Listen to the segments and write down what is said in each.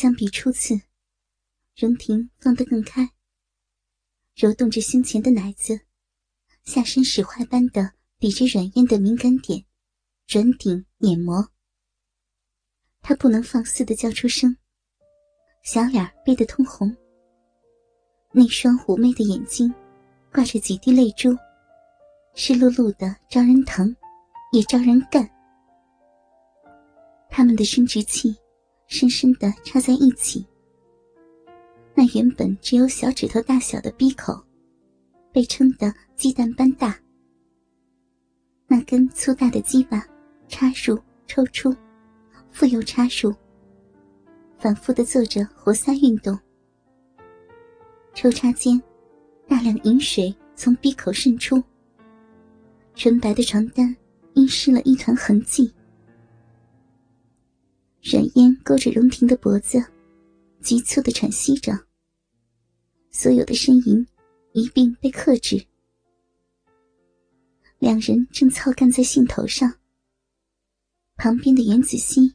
相比初次，荣婷放得更开，揉动着胸前的奶子，下身使坏般的抵着软烟的敏感点，转顶碾磨。她不能放肆的叫出声，小脸憋得通红，那双妩媚的眼睛挂着几滴泪珠，湿漉漉的，招人疼，也招人干。他们的生殖器深深的插在一起，那原本只有小指头大小的闭口，被撑得鸡蛋般大。那根粗大的鸡巴插入、抽出，复又插入，反复的做着活塞运动。抽插间，大量饮水从闭口渗出，纯白的床单因湿了一团痕迹。软烟勾着荣婷的脖子，急促的喘息着。所有的呻吟一并被克制。两人正操干在兴头上，旁边的袁子熙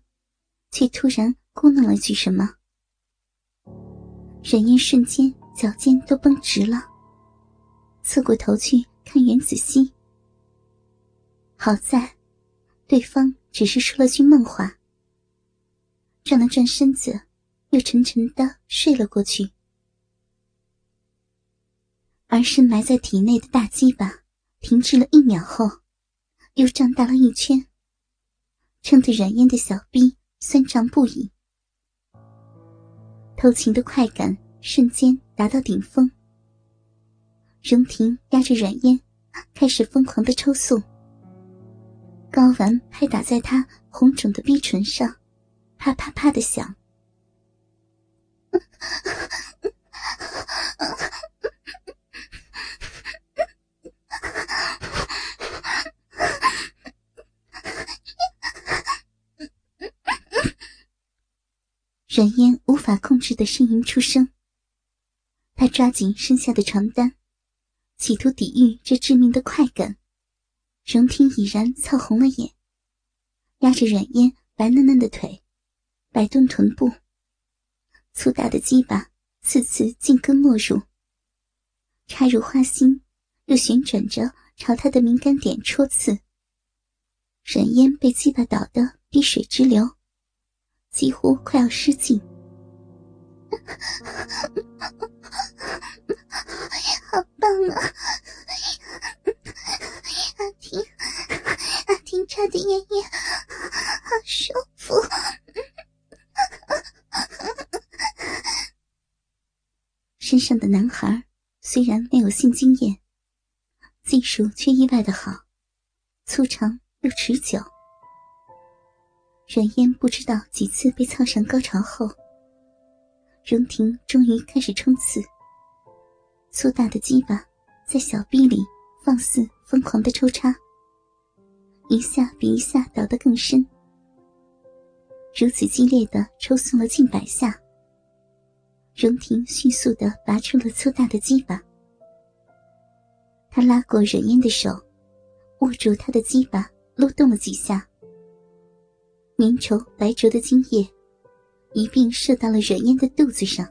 却突然咕哝了句什么。软烟瞬间脚尖都绷直了，侧过头去看袁子熙。好在，对方只是说了句梦话。转了转身子，又沉沉的睡了过去。而深埋在体内的大鸡巴停滞了一秒后，又胀大了一圈，撑得软烟的小臂酸胀不已。偷情的快感瞬间达到顶峰。荣婷压着软烟，开始疯狂的抽搐，睾丸拍打在她红肿的逼唇上。啪啪啪的响，软烟无法控制的呻吟出声。他抓紧身下的床单，企图抵御这致命的快感。荣听已然操红了眼，压着软烟白嫩嫩的腿。摆动臀部，粗大的鸡巴次次进根没入，插入花心，又旋转着朝他的敏感点戳刺。冉烟被鸡巴捣得滴水直流，几乎快要失禁。好棒啊！阿婷，阿婷插的烟烟好舒服。身上的男孩虽然没有性经验，技术却意外的好，粗长又持久。阮烟不知道几次被操上高潮后，荣婷终于开始冲刺。粗大的鸡巴在小臂里放肆疯狂的抽插，一下比一下倒得更深。如此激烈的抽送了近百下。荣婷迅速的拔出了粗大的鸡巴，他拉过忍烟的手，握住他的鸡巴，撸动了几下，粘稠白灼的精液一并射到了忍烟的肚子上。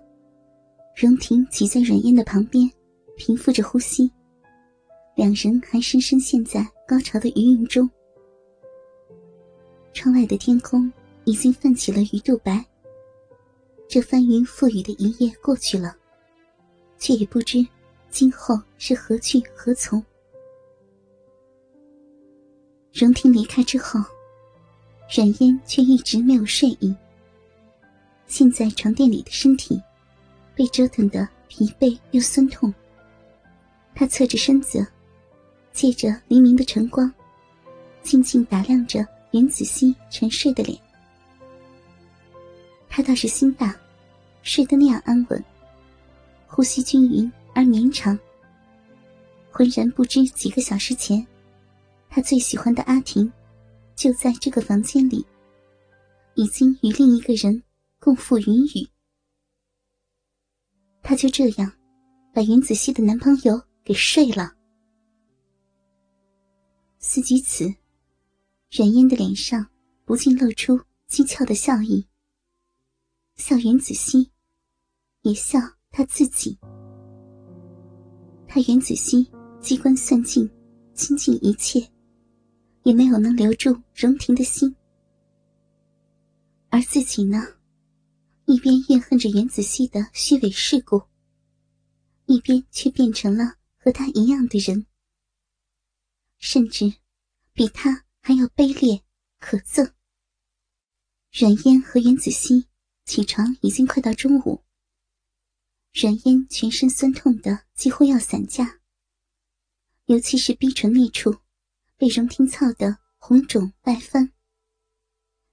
荣婷挤在忍烟的旁边，平复着呼吸，两人还深深陷在高潮的余韵中。窗外的天空已经泛起了鱼肚白。这翻云覆雨的一夜过去了，却也不知今后是何去何从。荣婷离开之后，冉嫣却一直没有睡意。现在床垫里的身体被折腾得疲惫又酸痛，她侧着身子，借着黎明的晨光，静静打量着袁子熙沉睡的脸。他倒是心大。睡得那样安稳，呼吸均匀而绵长。浑然不知几个小时前，他最喜欢的阿婷，就在这个房间里，已经与另一个人共赴云雨。他就这样，把云子熙的男朋友给睡了。思及此，冉嫣的脸上不禁露出讥诮的笑意。笑云子熙，也笑他自己。他袁子熙机关算尽，倾尽一切，也没有能留住荣婷的心。而自己呢，一边怨恨着袁子熙的虚伪世故，一边却变成了和他一样的人，甚至比他还要卑劣可憎。阮嫣和袁子熙起床已经快到中午。阮嫣全身酸痛的几乎要散架，尤其是逼唇那处，被荣廷操的红肿外翻，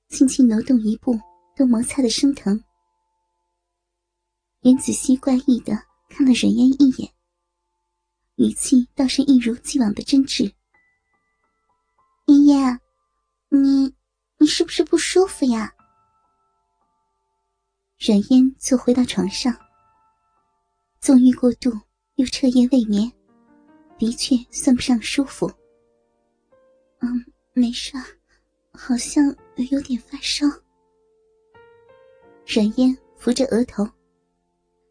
轻轻挪动一步都摩擦的生疼。袁子熙怪异的看了阮嫣一眼，语气倒是一如既往的真挚：“嫣嫣，你……”你是不是不舒服呀？阮嫣坐回到床上，纵欲过度又彻夜未眠，的确算不上舒服。嗯，没事，好像有点发烧。阮嫣扶着额头，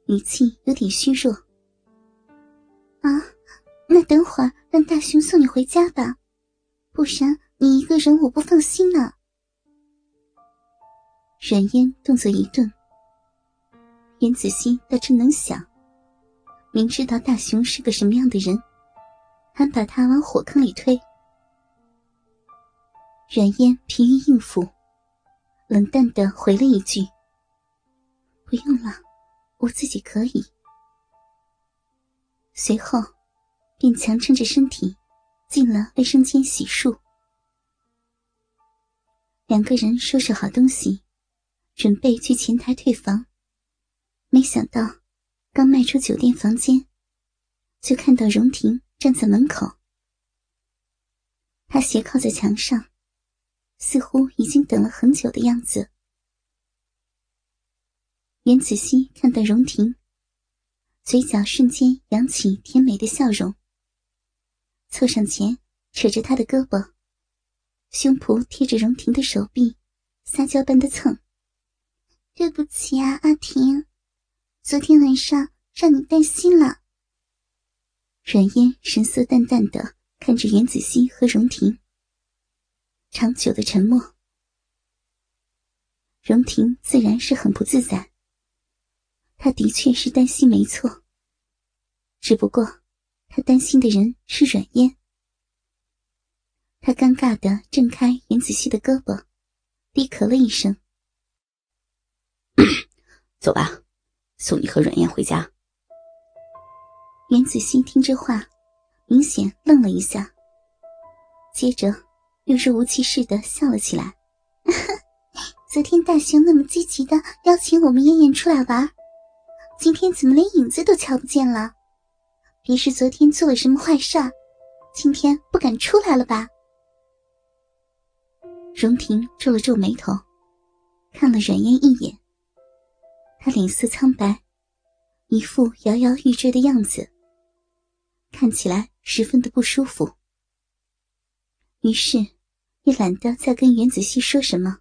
语气有点虚弱。啊，那等会儿让大雄送你回家吧，不然你一个人我不放心呢。阮嫣动作一顿，袁子熙倒真能想，明知道大雄是个什么样的人，还把他往火坑里推。软烟疲于应付，冷淡的回了一句：“不用了，我自己可以。”随后，便强撑着身体，进了卫生间洗漱。两个人收拾好东西。准备去前台退房，没想到刚迈出酒店房间，就看到荣婷站在门口。她斜靠在墙上，似乎已经等了很久的样子。袁子熙看到荣婷，嘴角瞬间扬起甜美的笑容，凑上前扯着她的胳膊，胸脯贴着荣婷的手臂，撒娇般的蹭。对不起啊，阿婷，昨天晚上让你担心了。阮嫣神色淡淡的看着袁子熙和荣婷，长久的沉默。荣婷自然是很不自在，她的确是担心没错，只不过她担心的人是阮嫣。她尴尬的挣开袁子熙的胳膊，低咳了一声。走吧，送你和阮燕回家。袁子欣听这话，明显愣了一下，接着又若无其事的笑了起来。昨天大雄那么积极的邀请我们燕燕出来玩，今天怎么连影子都瞧不见了？别是昨天做了什么坏事，今天不敢出来了吧？荣婷皱了皱眉头，看了阮燕一眼。他脸色苍白，一副摇摇欲坠的样子，看起来十分的不舒服。于是，也懒得再跟袁子熙说什么，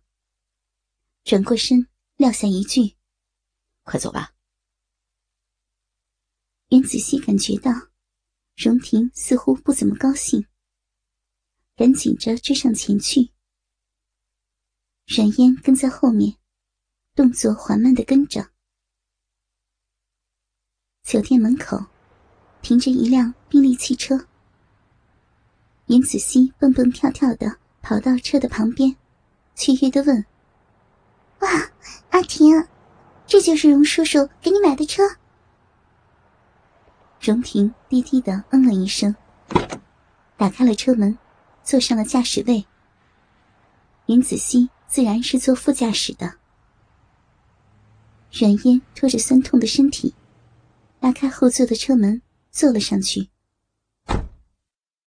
转过身撂下一句：“快走吧。”袁子熙感觉到荣婷似乎不怎么高兴，赶紧着追上前去。冉嫣跟在后面。动作缓慢的跟着。酒店门口停着一辆宾利汽车。严子熙蹦蹦跳跳的跑到车的旁边，雀跃的问：“哇，阿婷，这就是荣叔叔给你买的车？”荣婷低低的嗯了一声，打开了车门，坐上了驾驶位。严子熙自然是坐副驾驶的。阮嫣拖着酸痛的身体，拉开后座的车门，坐了上去。